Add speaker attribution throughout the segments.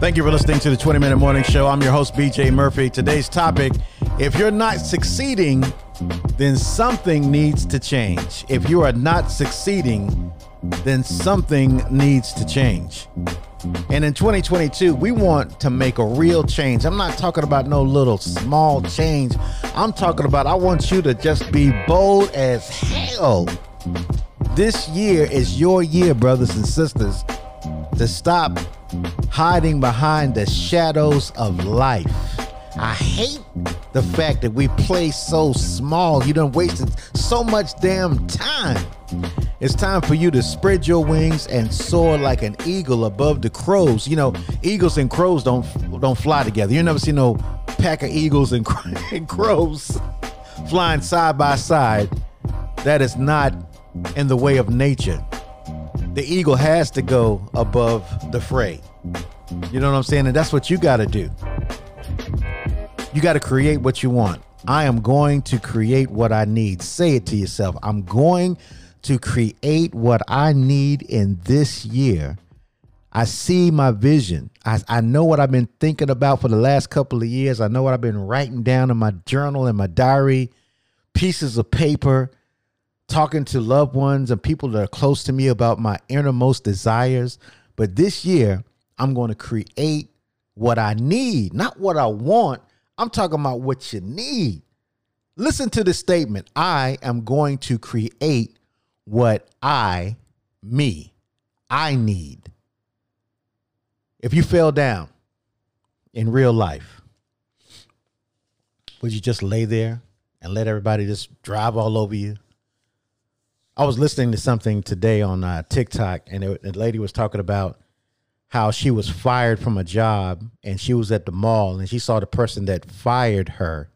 Speaker 1: Thank you for listening to the 20 Minute Morning Show. I'm your host, BJ Murphy. Today's topic if you're not succeeding, then something needs to change. If you are not succeeding, then something needs to change. And in 2022, we want to make a real change. I'm not talking about no little small change. I'm talking about I want you to just be bold as hell. This year is your year, brothers and sisters, to stop hiding behind the shadows of life. I hate the fact that we play so small. You done wasted so much damn time. It's time for you to spread your wings and soar like an eagle above the crows. You know, eagles and crows don't don't fly together. You never see no pack of eagles and, and crows flying side by side. That is not in the way of nature. The eagle has to go above the fray. You know what I'm saying? And that's what you got to do. You got to create what you want. I am going to create what I need. Say it to yourself. I'm going to create what I need in this year. I see my vision. I, I know what I've been thinking about for the last couple of years. I know what I've been writing down in my journal and my diary, pieces of paper, talking to loved ones and people that are close to me about my innermost desires. But this year, I'm going to create what I need, not what I want. I'm talking about what you need. Listen to the statement I am going to create what I, me, I need. If you fell down in real life, would you just lay there and let everybody just drive all over you? I was listening to something today on uh, TikTok, and it, the lady was talking about how she was fired from a job and she was at the mall and she saw the person that fired her.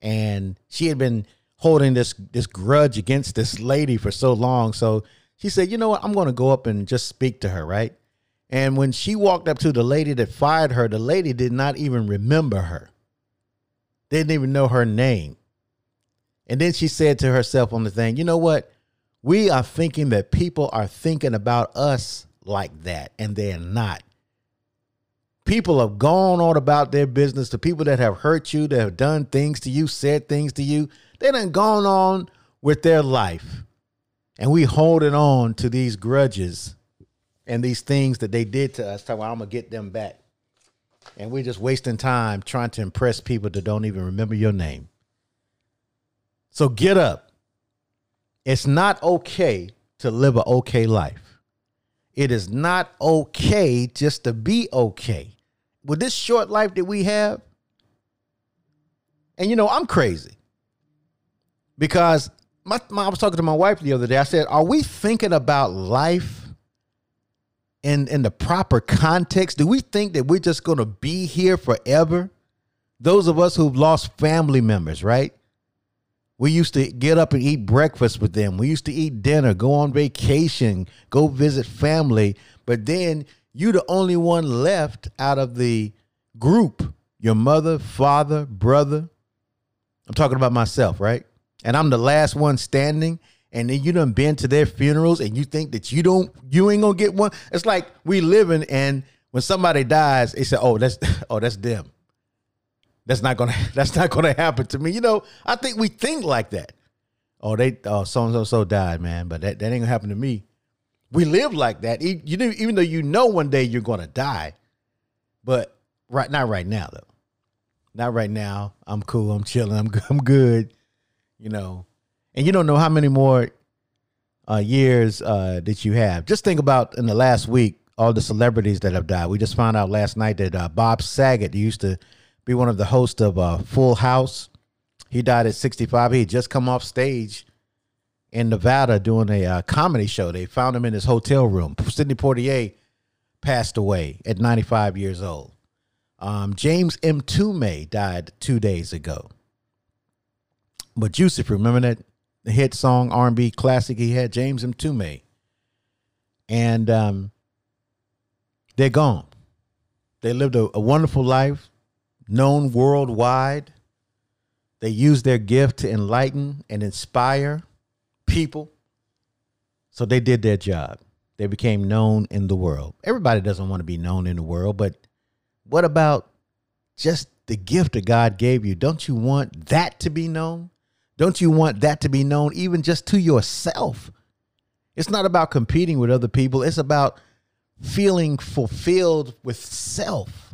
Speaker 1: And she had been holding this this grudge against this lady for so long. So she said you know what? I'm going to go up and just speak to her right? And when she walked up to the lady that fired her the lady did not even remember her. They didn't even know her name. And then she said to herself on the thing you know what? We are thinking that people are thinking about us like that, and they're not. People have gone on about their business. The people that have hurt you, that have done things to you, said things to you, they done gone on with their life. And we holding on to these grudges and these things that they did to us, talking, I'm gonna get them back. And we're just wasting time trying to impress people that don't even remember your name. So get up. It's not okay to live an okay life. It is not okay just to be okay. With this short life that we have, and you know, I'm crazy because my, my, I was talking to my wife the other day. I said, Are we thinking about life in, in the proper context? Do we think that we're just going to be here forever? Those of us who've lost family members, right? We used to get up and eat breakfast with them. We used to eat dinner, go on vacation, go visit family. But then you're the only one left out of the group. Your mother, father, brother. I'm talking about myself, right? And I'm the last one standing. And then you done been to their funerals and you think that you don't you ain't gonna get one. It's like we living and when somebody dies, they say, Oh, that's oh, that's them. That's not gonna that's not gonna happen to me. You know, I think we think like that. Oh, they oh so and so so died, man, but that, that ain't gonna happen to me. We live like that. You even though you know one day you're gonna die, but right not right now though. Not right now. I'm cool. I'm chilling. I'm I'm good. You know, and you don't know how many more uh, years uh, that you have. Just think about in the last week all the celebrities that have died. We just found out last night that uh, Bob Saget used to be one of the hosts of uh, Full House. He died at 65. He had just come off stage in Nevada doing a uh, comedy show. They found him in his hotel room. Sidney Poitier passed away at 95 years old. Um, James Mtume died two days ago. But Juicy, remember that hit song R&B classic he had, James Mtume, and um, they're gone. They lived a, a wonderful life known worldwide. They use their gift to enlighten and inspire people. So they did their job. They became known in the world. Everybody doesn't want to be known in the world, but what about just the gift that God gave you? Don't you want that to be known? Don't you want that to be known even just to yourself? It's not about competing with other people, it's about feeling fulfilled with self.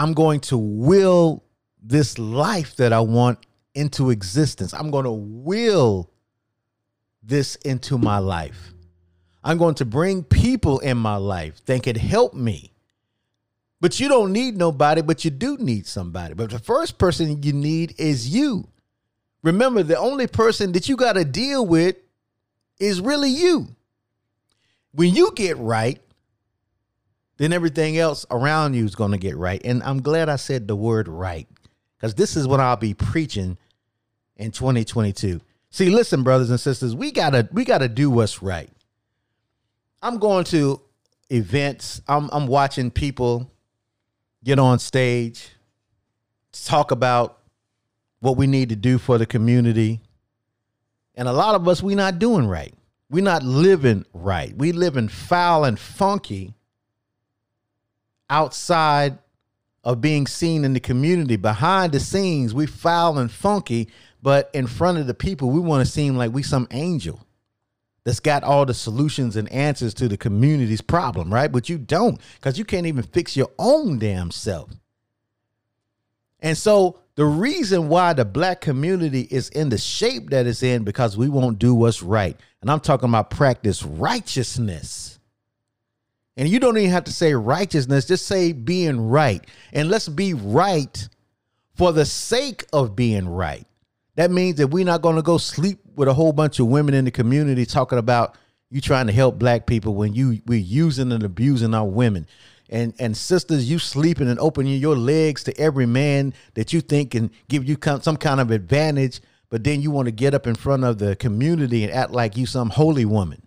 Speaker 1: I'm going to will this life that I want into existence. I'm going to will this into my life. I'm going to bring people in my life that can help me. But you don't need nobody, but you do need somebody. But the first person you need is you. Remember, the only person that you got to deal with is really you. When you get right, then everything else around you is going to get right. And I'm glad I said the word right because this is what I'll be preaching in 2022. See, listen, brothers and sisters, we gotta we gotta do what's right. I'm going to events. I'm I'm watching people get on stage, talk about what we need to do for the community. And a lot of us we're not doing right. We're not living right. We living foul and funky outside of being seen in the community. Behind the scenes, we foul and funky, but in front of the people, we want to seem like we some angel that's got all the solutions and answers to the community's problem, right? But you don't, because you can't even fix your own damn self. And so the reason why the black community is in the shape that it's in because we won't do what's right. And I'm talking about practice righteousness. And you don't even have to say righteousness, just say being right. And let's be right for the sake of being right. That means that we're not going to go sleep with a whole bunch of women in the community talking about you trying to help black people when you we're using and abusing our women and and sisters, you sleeping and opening your legs to every man that you think can give you some kind of advantage, but then you want to get up in front of the community and act like you some holy woman.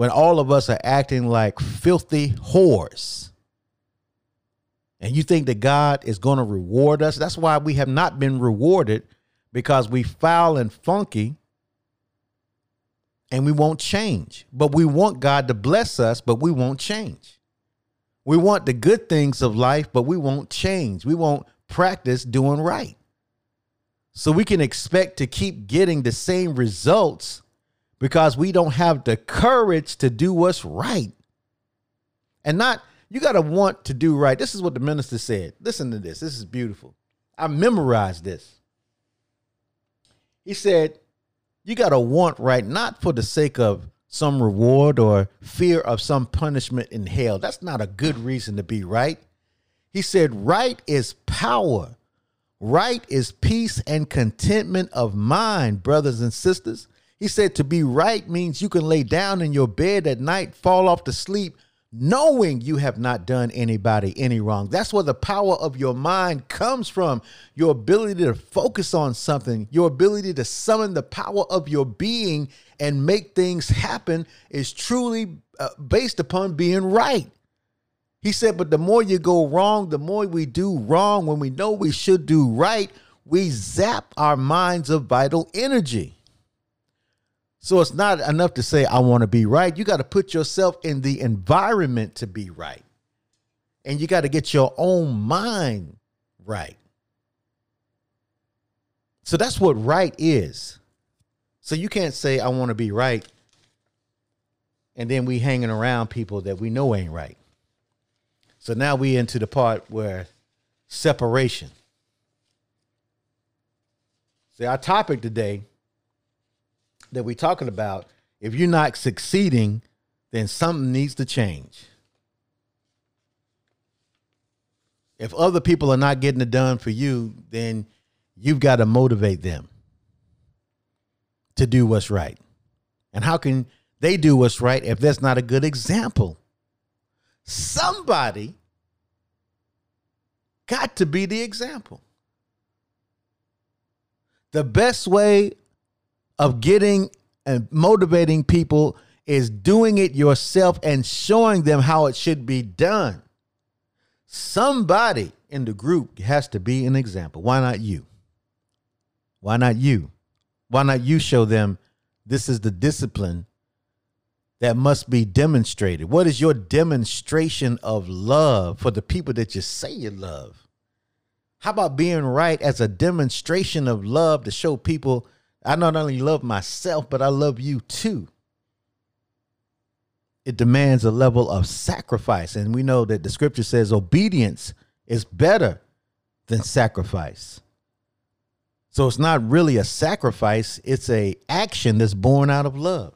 Speaker 1: When all of us are acting like filthy whores. And you think that God is going to reward us? That's why we have not been rewarded because we foul and funky and we won't change. But we want God to bless us, but we won't change. We want the good things of life, but we won't change. We won't practice doing right. So we can expect to keep getting the same results because we don't have the courage to do what's right. And not, you got to want to do right. This is what the minister said. Listen to this. This is beautiful. I memorized this. He said, You got to want right, not for the sake of some reward or fear of some punishment in hell. That's not a good reason to be right. He said, Right is power. Right is peace and contentment of mind, brothers and sisters. He said, To be right means you can lay down in your bed at night, fall off to sleep, knowing you have not done anybody any wrong. That's where the power of your mind comes from. Your ability to focus on something, your ability to summon the power of your being and make things happen is truly uh, based upon being right. He said, but the more you go wrong, the more we do wrong when we know we should do right, we zap our minds of vital energy. So it's not enough to say, I want to be right. You got to put yourself in the environment to be right. And you got to get your own mind right. So that's what right is. So you can't say I want to be right and then we hanging around people that we know ain't right. So now we into the part where separation. See, our topic today that we're talking about, if you're not succeeding, then something needs to change. If other people are not getting it done for you, then you've got to motivate them to do what's right. And how can they do what's right if that's not a good example? Somebody got to be the example. The best way of getting and motivating people is doing it yourself and showing them how it should be done. Somebody in the group has to be an example. Why not you? Why not you? Why not you show them this is the discipline that must be demonstrated? What is your demonstration of love for the people that you say you love? How about being right as a demonstration of love to show people I not only love myself, but I love you too? It demands a level of sacrifice. And we know that the scripture says obedience is better than sacrifice. So it's not really a sacrifice, it's a action that's born out of love.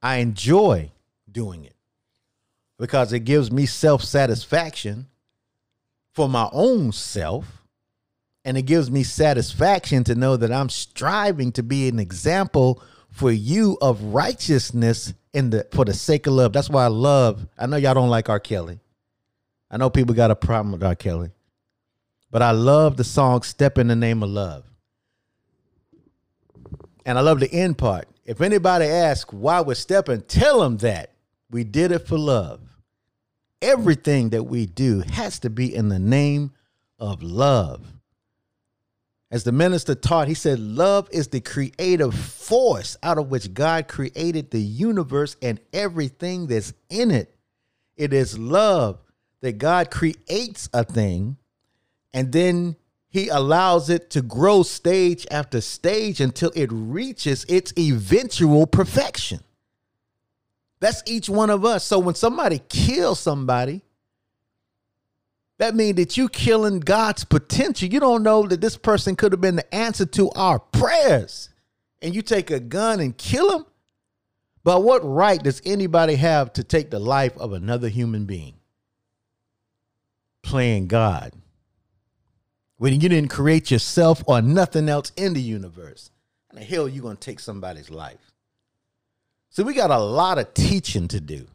Speaker 1: I enjoy doing it because it gives me self-satisfaction for my own self. And it gives me satisfaction to know that I'm striving to be an example for you of righteousness in the for the sake of love. That's why I love. I know y'all don't like R. Kelly. I know people got a problem with R. Kelly. But I love the song Step in the Name of Love. And I love the end part. If anybody asks why we're stepping, tell them that we did it for love everything that we do has to be in the name of love. As the minister taught, he said, Love is the creative force out of which God created the universe and everything that's in it. It is love that God creates a thing and then he allows it to grow stage after stage until it reaches its eventual perfection. That's each one of us. So when somebody kills somebody, that means that you killing God's potential. You don't know that this person could have been the answer to our prayers. And you take a gun and kill him? But what right does anybody have to take the life of another human being? Playing God. When you didn't create yourself or nothing else in the universe. How the hell are you going to take somebody's life? So we got a lot of teaching to do.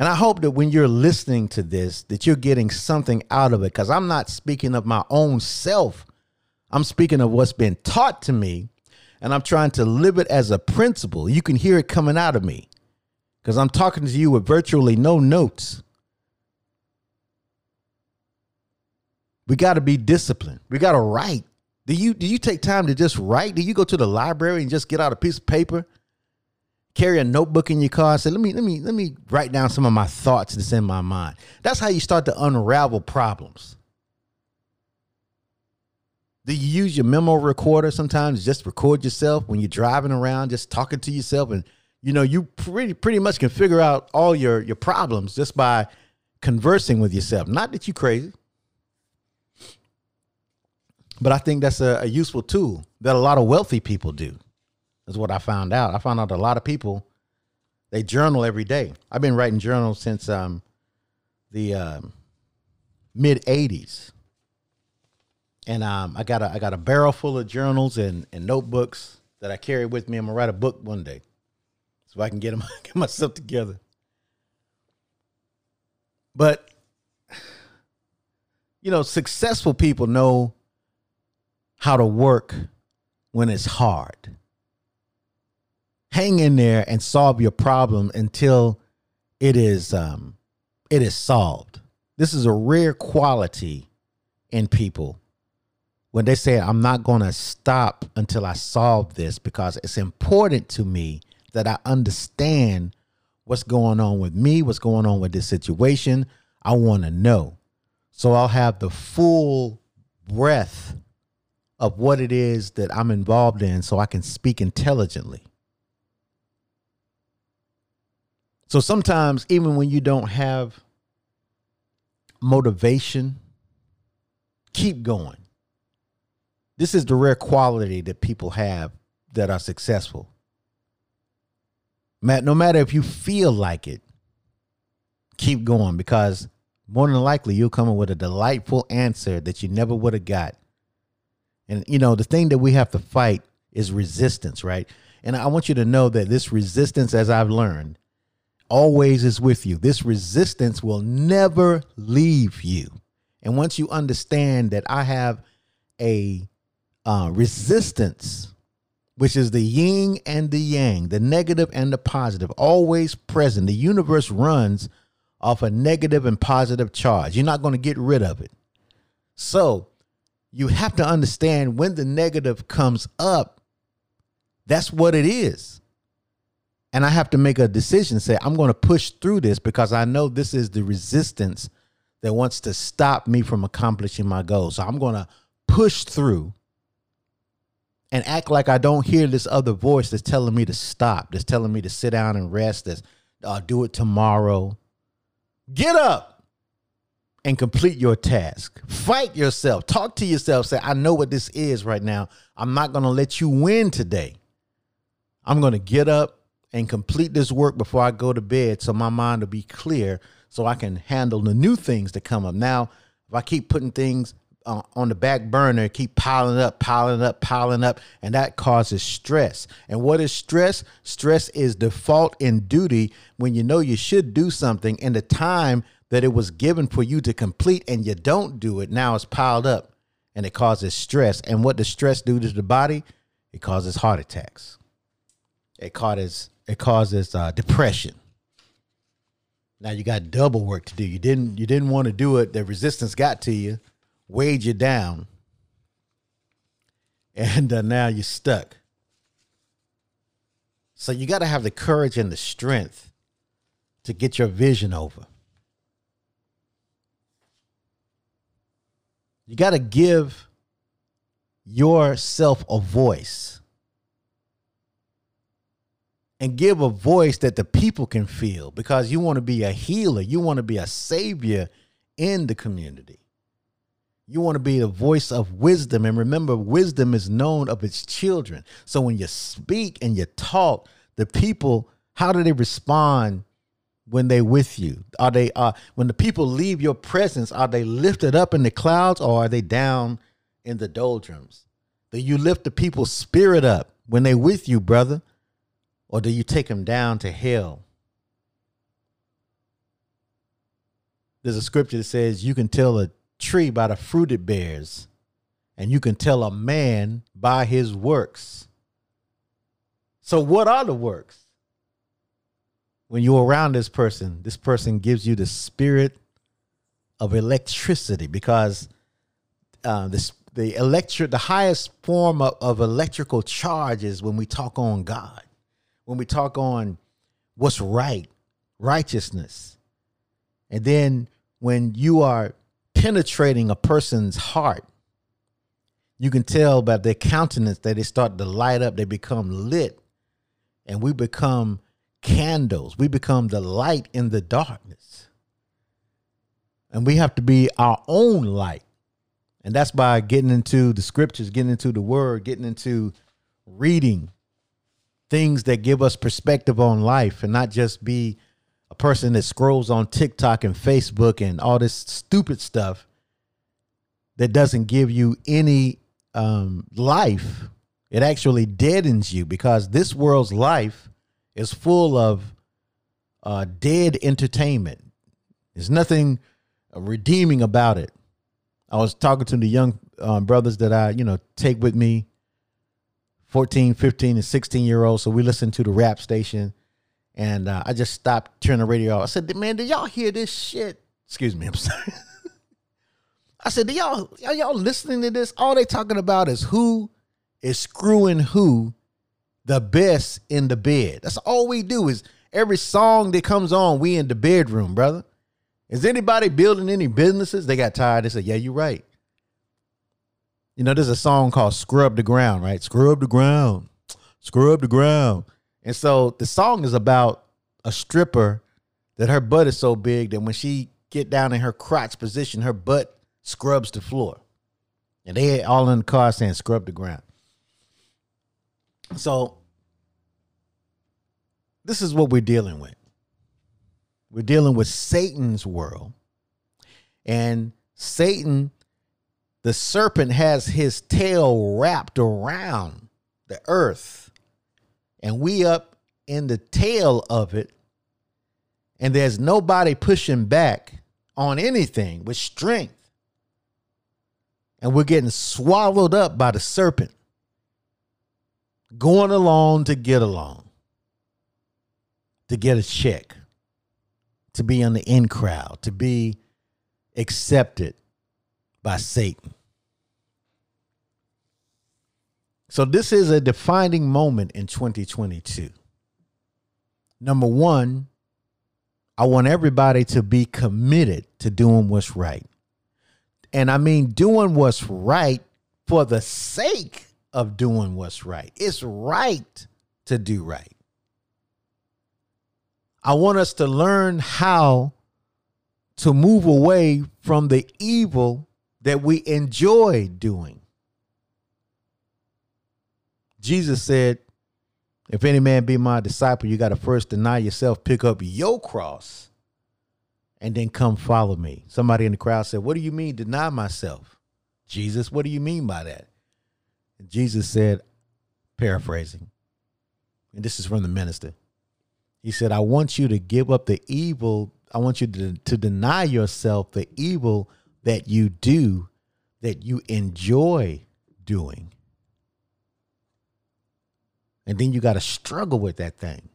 Speaker 1: And I hope that when you're listening to this, that you're getting something out of it. Because I'm not speaking of my own self. I'm speaking of what's been taught to me. And I'm trying to live it as a principle. You can hear it coming out of me. Because I'm talking to you with virtually no notes. We got to be disciplined. We got to write. Do you do you take time to just write? Do you go to the library and just get out a piece of paper carry a notebook in your car and say, let me, let me, let me write down some of my thoughts that's in my mind. That's how you start to unravel problems. Do you use your memo recorder sometimes? Just record yourself when you're driving around, just talking to yourself, and you know you pretty pretty much can figure out all your your problems just by conversing with yourself. Not that you crazy, but I think that's a, a useful tool that a lot of wealthy people do is what I found out. I found out a lot of people they journal every day. I've been writing journals since um, the um, mid '80s, and um, I got a I got a barrel full of journals and, and notebooks that I carry with me. I'm gonna write a book one day, so I can get them get myself together. But you know, successful people know how to work when it's hard hang in there and solve your problem until it is um, it is solved. This is a rare quality in people when they say, I'm not going to stop until I solve this because it's important to me that I understand what's going on with me, what's going on with this situation. I want to know. So I'll have the full breadth of what it is that I'm involved in so I can speak intelligently. So sometimes, even when you don't have motivation, keep going. This is the rare quality that people have that are successful. Matt, no matter if you feel like it, keep going because more than likely you'll come up with a delightful answer that you never would have got. And you know, the thing that we have to fight is resistance, right? And I want you to know that this resistance, as I've learned, always is with you. This resistance will never leave you. And once you understand that I have a uh, resistance, which is the yin and the yang, the negative and the positive, always present, the universe runs off a negative and positive charge. You're not going to get rid of it. So you have to understand when the negative comes up, that's what it is. And I have to make a decision say, I'm going to push through this because I know this is the resistance that wants to stop me from accomplishing my goals. So I'm going to push through and act like I don't hear this other voice that's telling me to stop, that's telling me to sit down and rest, that's uh, do it tomorrow. Get up and complete your task. Fight yourself. Talk to yourself. Say, I know what this is right now. I'm not going to let you win today. I'm going to get up and complete this work before I go to bed so my mind will be clear so I can handle the new things that come up. Now, if I keep putting things uh, on the back burner, keep piling up, piling up, piling up, and that causes stress. And what is stress? Stress is default in duty when you know you should do something and the time that it was given for you to complete and you don't do it, now it's piled up and it causes stress. And what does stress do to the body? It causes heart attacks. It causes it causes uh, depression. Now you got double work to do. You didn't you didn't want to do it. The resistance got to you, weighed you down, and uh, now you're stuck. So you got to have the courage and the strength to get your vision over. You got to give yourself a voice and give a voice that the people can feel because you want to be a healer, you want to be a savior in the community. You want to be the voice of wisdom. And remember, wisdom is known of its children. So when you speak and you talk, the people, how do they respond when they with you? Are they uh when the people leave your presence, are they lifted up in the clouds or are they down in the doldrums? Do you lift the people's spirit up when they with you, brother? Or do you take them down to hell? There's a scripture that says you can tell a tree by the fruit it bears, and you can tell a man by his works. So, what are the works? When you're around this person, this person gives you the spirit of electricity because uh, this, the electric, the highest form of, of electrical charge is when we talk on God when we talk on what's right, righteousness. And then when you are penetrating a person's heart, you can tell by their countenance that they start to light up, they become lit, and we become candles. We become the light in the darkness. And we have to be our own light. And that's by getting into the scriptures, getting into the word, getting into reading, things that give us perspective on life and not just be a person that scrolls on TikTok and Facebook and all this stupid stuff that doesn't give you any um, life. It actually deadens you because this world's life is full of uh, dead entertainment. There's nothing redeeming about it. I was talking to the young um, brothers that I, you know, take with me 14, 15, and 16 year olds. So we listened to the rap station. And uh, I just stopped, turning the radio off. I said, man, did y'all hear this shit? Excuse me, I'm sorry. I said, y'all, are y'all listening to this? All they talking about is who is screwing who the best in the bed. That's all we do is every song that comes on, we in the bedroom, brother. Is anybody building any businesses? They got tired. They said, yeah, you're right. You know, there's a song called Scrub the Ground, right? Scrub the ground. Scrub the ground. And so the song is about a stripper that her butt is so big that when she get down in her crotch position, her butt scrubs the floor. And they all in the car saying scrub the ground. So this is what we're dealing with. We're dealing with Satan's world. And Satan the serpent has his tail wrapped around the earth, and we up in the tail of it, and there's nobody pushing back on anything with strength. And we're getting swallowed up by the serpent, going along to get along, to get a check, to be on the in crowd, to be accepted by Satan. So, this is a defining moment in 2022. Number one, I want everybody to be committed to doing what's right. And I mean, doing what's right for the sake of doing what's right. It's right to do right. I want us to learn how to move away from the evil that we enjoy doing. Jesus said, If any man be my disciple, you got to first deny yourself, pick up your cross, and then come follow me. Somebody in the crowd said, What do you mean, deny myself? Jesus, what do you mean by that? And Jesus said, paraphrasing, and this is from the minister. He said, I want you to give up the evil. I want you to, to deny yourself the evil that you do, that you enjoy doing. And then you got to struggle with that thing.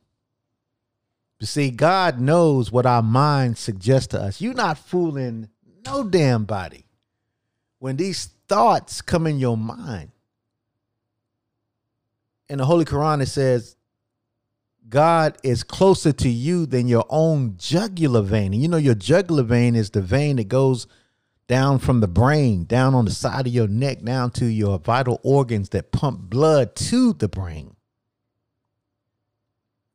Speaker 1: You see, God knows what our mind suggests to us. You're not fooling no damn body. When these thoughts come in your mind, in the Holy Quran, it says, God is closer to you than your own jugular vein. And you know, your jugular vein is the vein that goes down from the brain, down on the side of your neck, down to your vital organs that pump blood to the brain.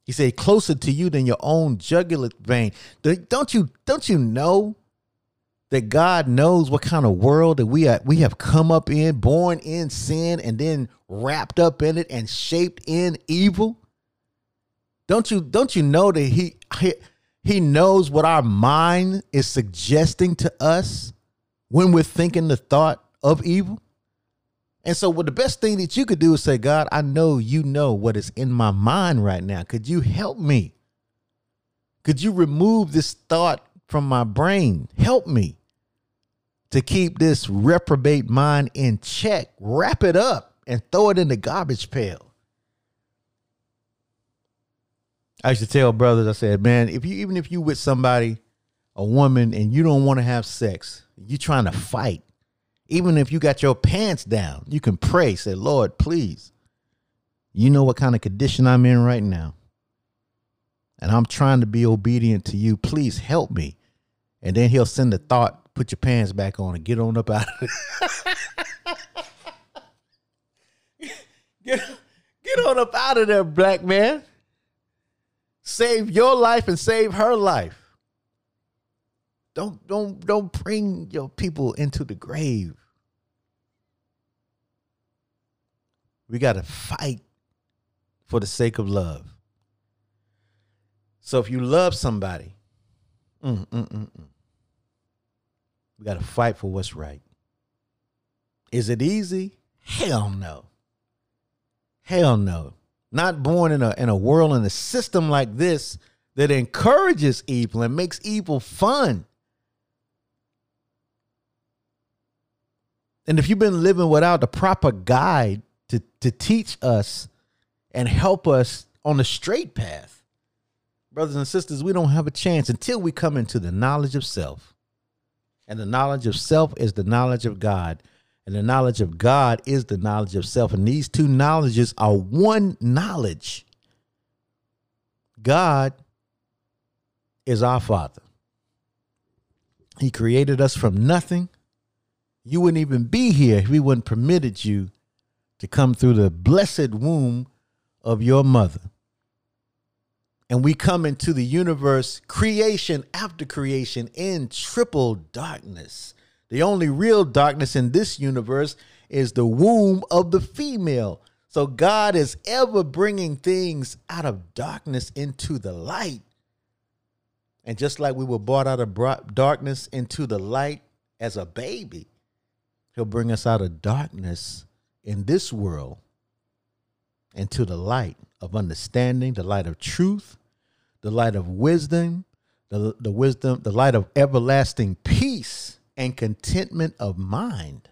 Speaker 1: He said, closer to you than your own jugular vein. Don't you, don't you know that God knows what kind of world that we are, we have come up in, born in sin, and then wrapped up in it and shaped in evil? Don't you don't you know that he he, he knows what our mind is suggesting to us when we're thinking the thought of evil? And so, what the best thing that you could do is say, God, I know you know what is in my mind right now. Could you help me? Could you remove this thought from my brain? Help me to keep this reprobate mind in check. Wrap it up and throw it in the garbage pail. I used to tell brothers, I said, man, if you even if you with somebody, a woman, and you don't want to have sex, you're trying to fight. Even if you got your pants down, you can pray, say, Lord, please. You know what kind of condition I'm in right now. And I'm trying to be obedient to you. Please help me. And then he'll send the thought, put your pants back on and get on up out of it. get, get on up out of there, black man. Save your life and save her life. Don't don't don't bring your people into the grave. We got to fight for the sake of love. So if you love somebody, mm, mm, mm, mm we got to fight for what's right. Is it easy? Hell no. Hell no not born in a in a world in a system like this that encourages evil and makes evil fun. And if you've been living without the proper guide to, to teach us and help us on the straight path, brothers and sisters, we don't have a chance until we come into the knowledge of self. And the knowledge of self is the knowledge of God. And the knowledge of God is the knowledge of self. And these two knowledges are one knowledge. God is our Father. He created us from nothing. You wouldn't even be here if He wouldn't permitted you to come through the blessed womb of your mother. And we come into the universe, creation after creation, in triple darkness. The only real darkness in this universe is the womb of the female. So God is ever bringing things out of darkness into the light. And just like we were brought out of darkness into the light as a baby, He'll bring us out of darkness in this world into the light of understanding, the light of truth, the light of wisdom, the, the wisdom, the light of everlasting peace and contentment of mind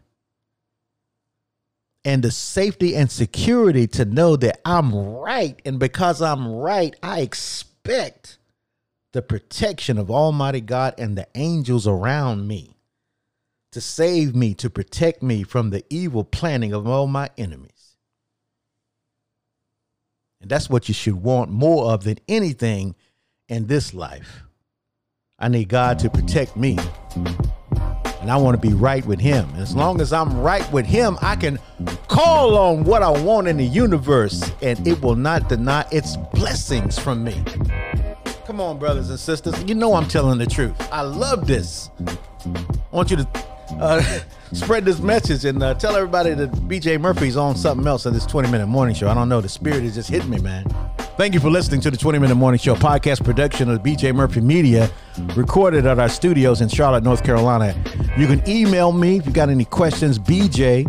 Speaker 1: and the safety and security to know that I'm right. And because I'm right, I expect the protection of Almighty God and the angels around me to save me, to protect me from the evil planning of all my enemies. And that's what you should want more of than anything in this life. I need God to protect me. And I want to be right with Him. As long as I'm right with Him, I can call on what I want in the universe and it will not deny its blessings from me. Come on, brothers and sisters. You know I'm telling the truth. I love this. I want you to uh, spread this message and uh, tell everybody that BJ Murphy's on something else in this 20 minute morning show. I don't know. The spirit is just hitting me, man. Thank you for listening to the 20 Minute Morning Show podcast production of BJ Murphy Media, recorded at our studios in Charlotte, North Carolina. You can email me if you got any questions, bj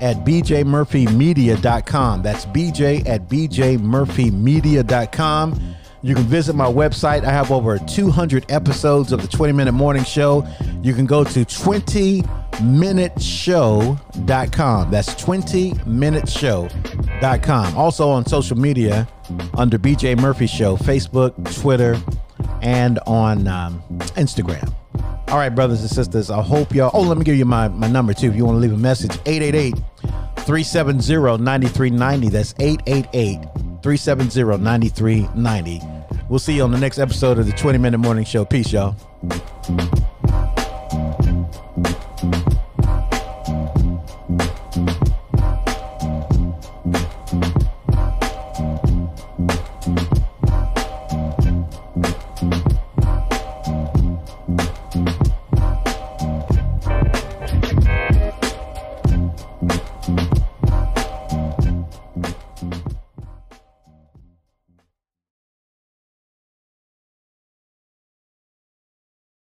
Speaker 1: at bjmurphymedia.com. That's bj at bjmurphymedia.com. You can visit my website. I have over 200 episodes of the 20 Minute Morning Show. You can go to 20minuteshow.com. That's 20minuteshow.com. Also on social media under BJ Murphy Show, Facebook, Twitter, and on um, Instagram. All right, brothers and sisters, I hope y'all. Oh, let me give you my, my number too if you want to leave a message 888 370 9390. That's 888 370 9390. We'll see you on the next episode of the 20 Minute Morning Show. Peace, y'all.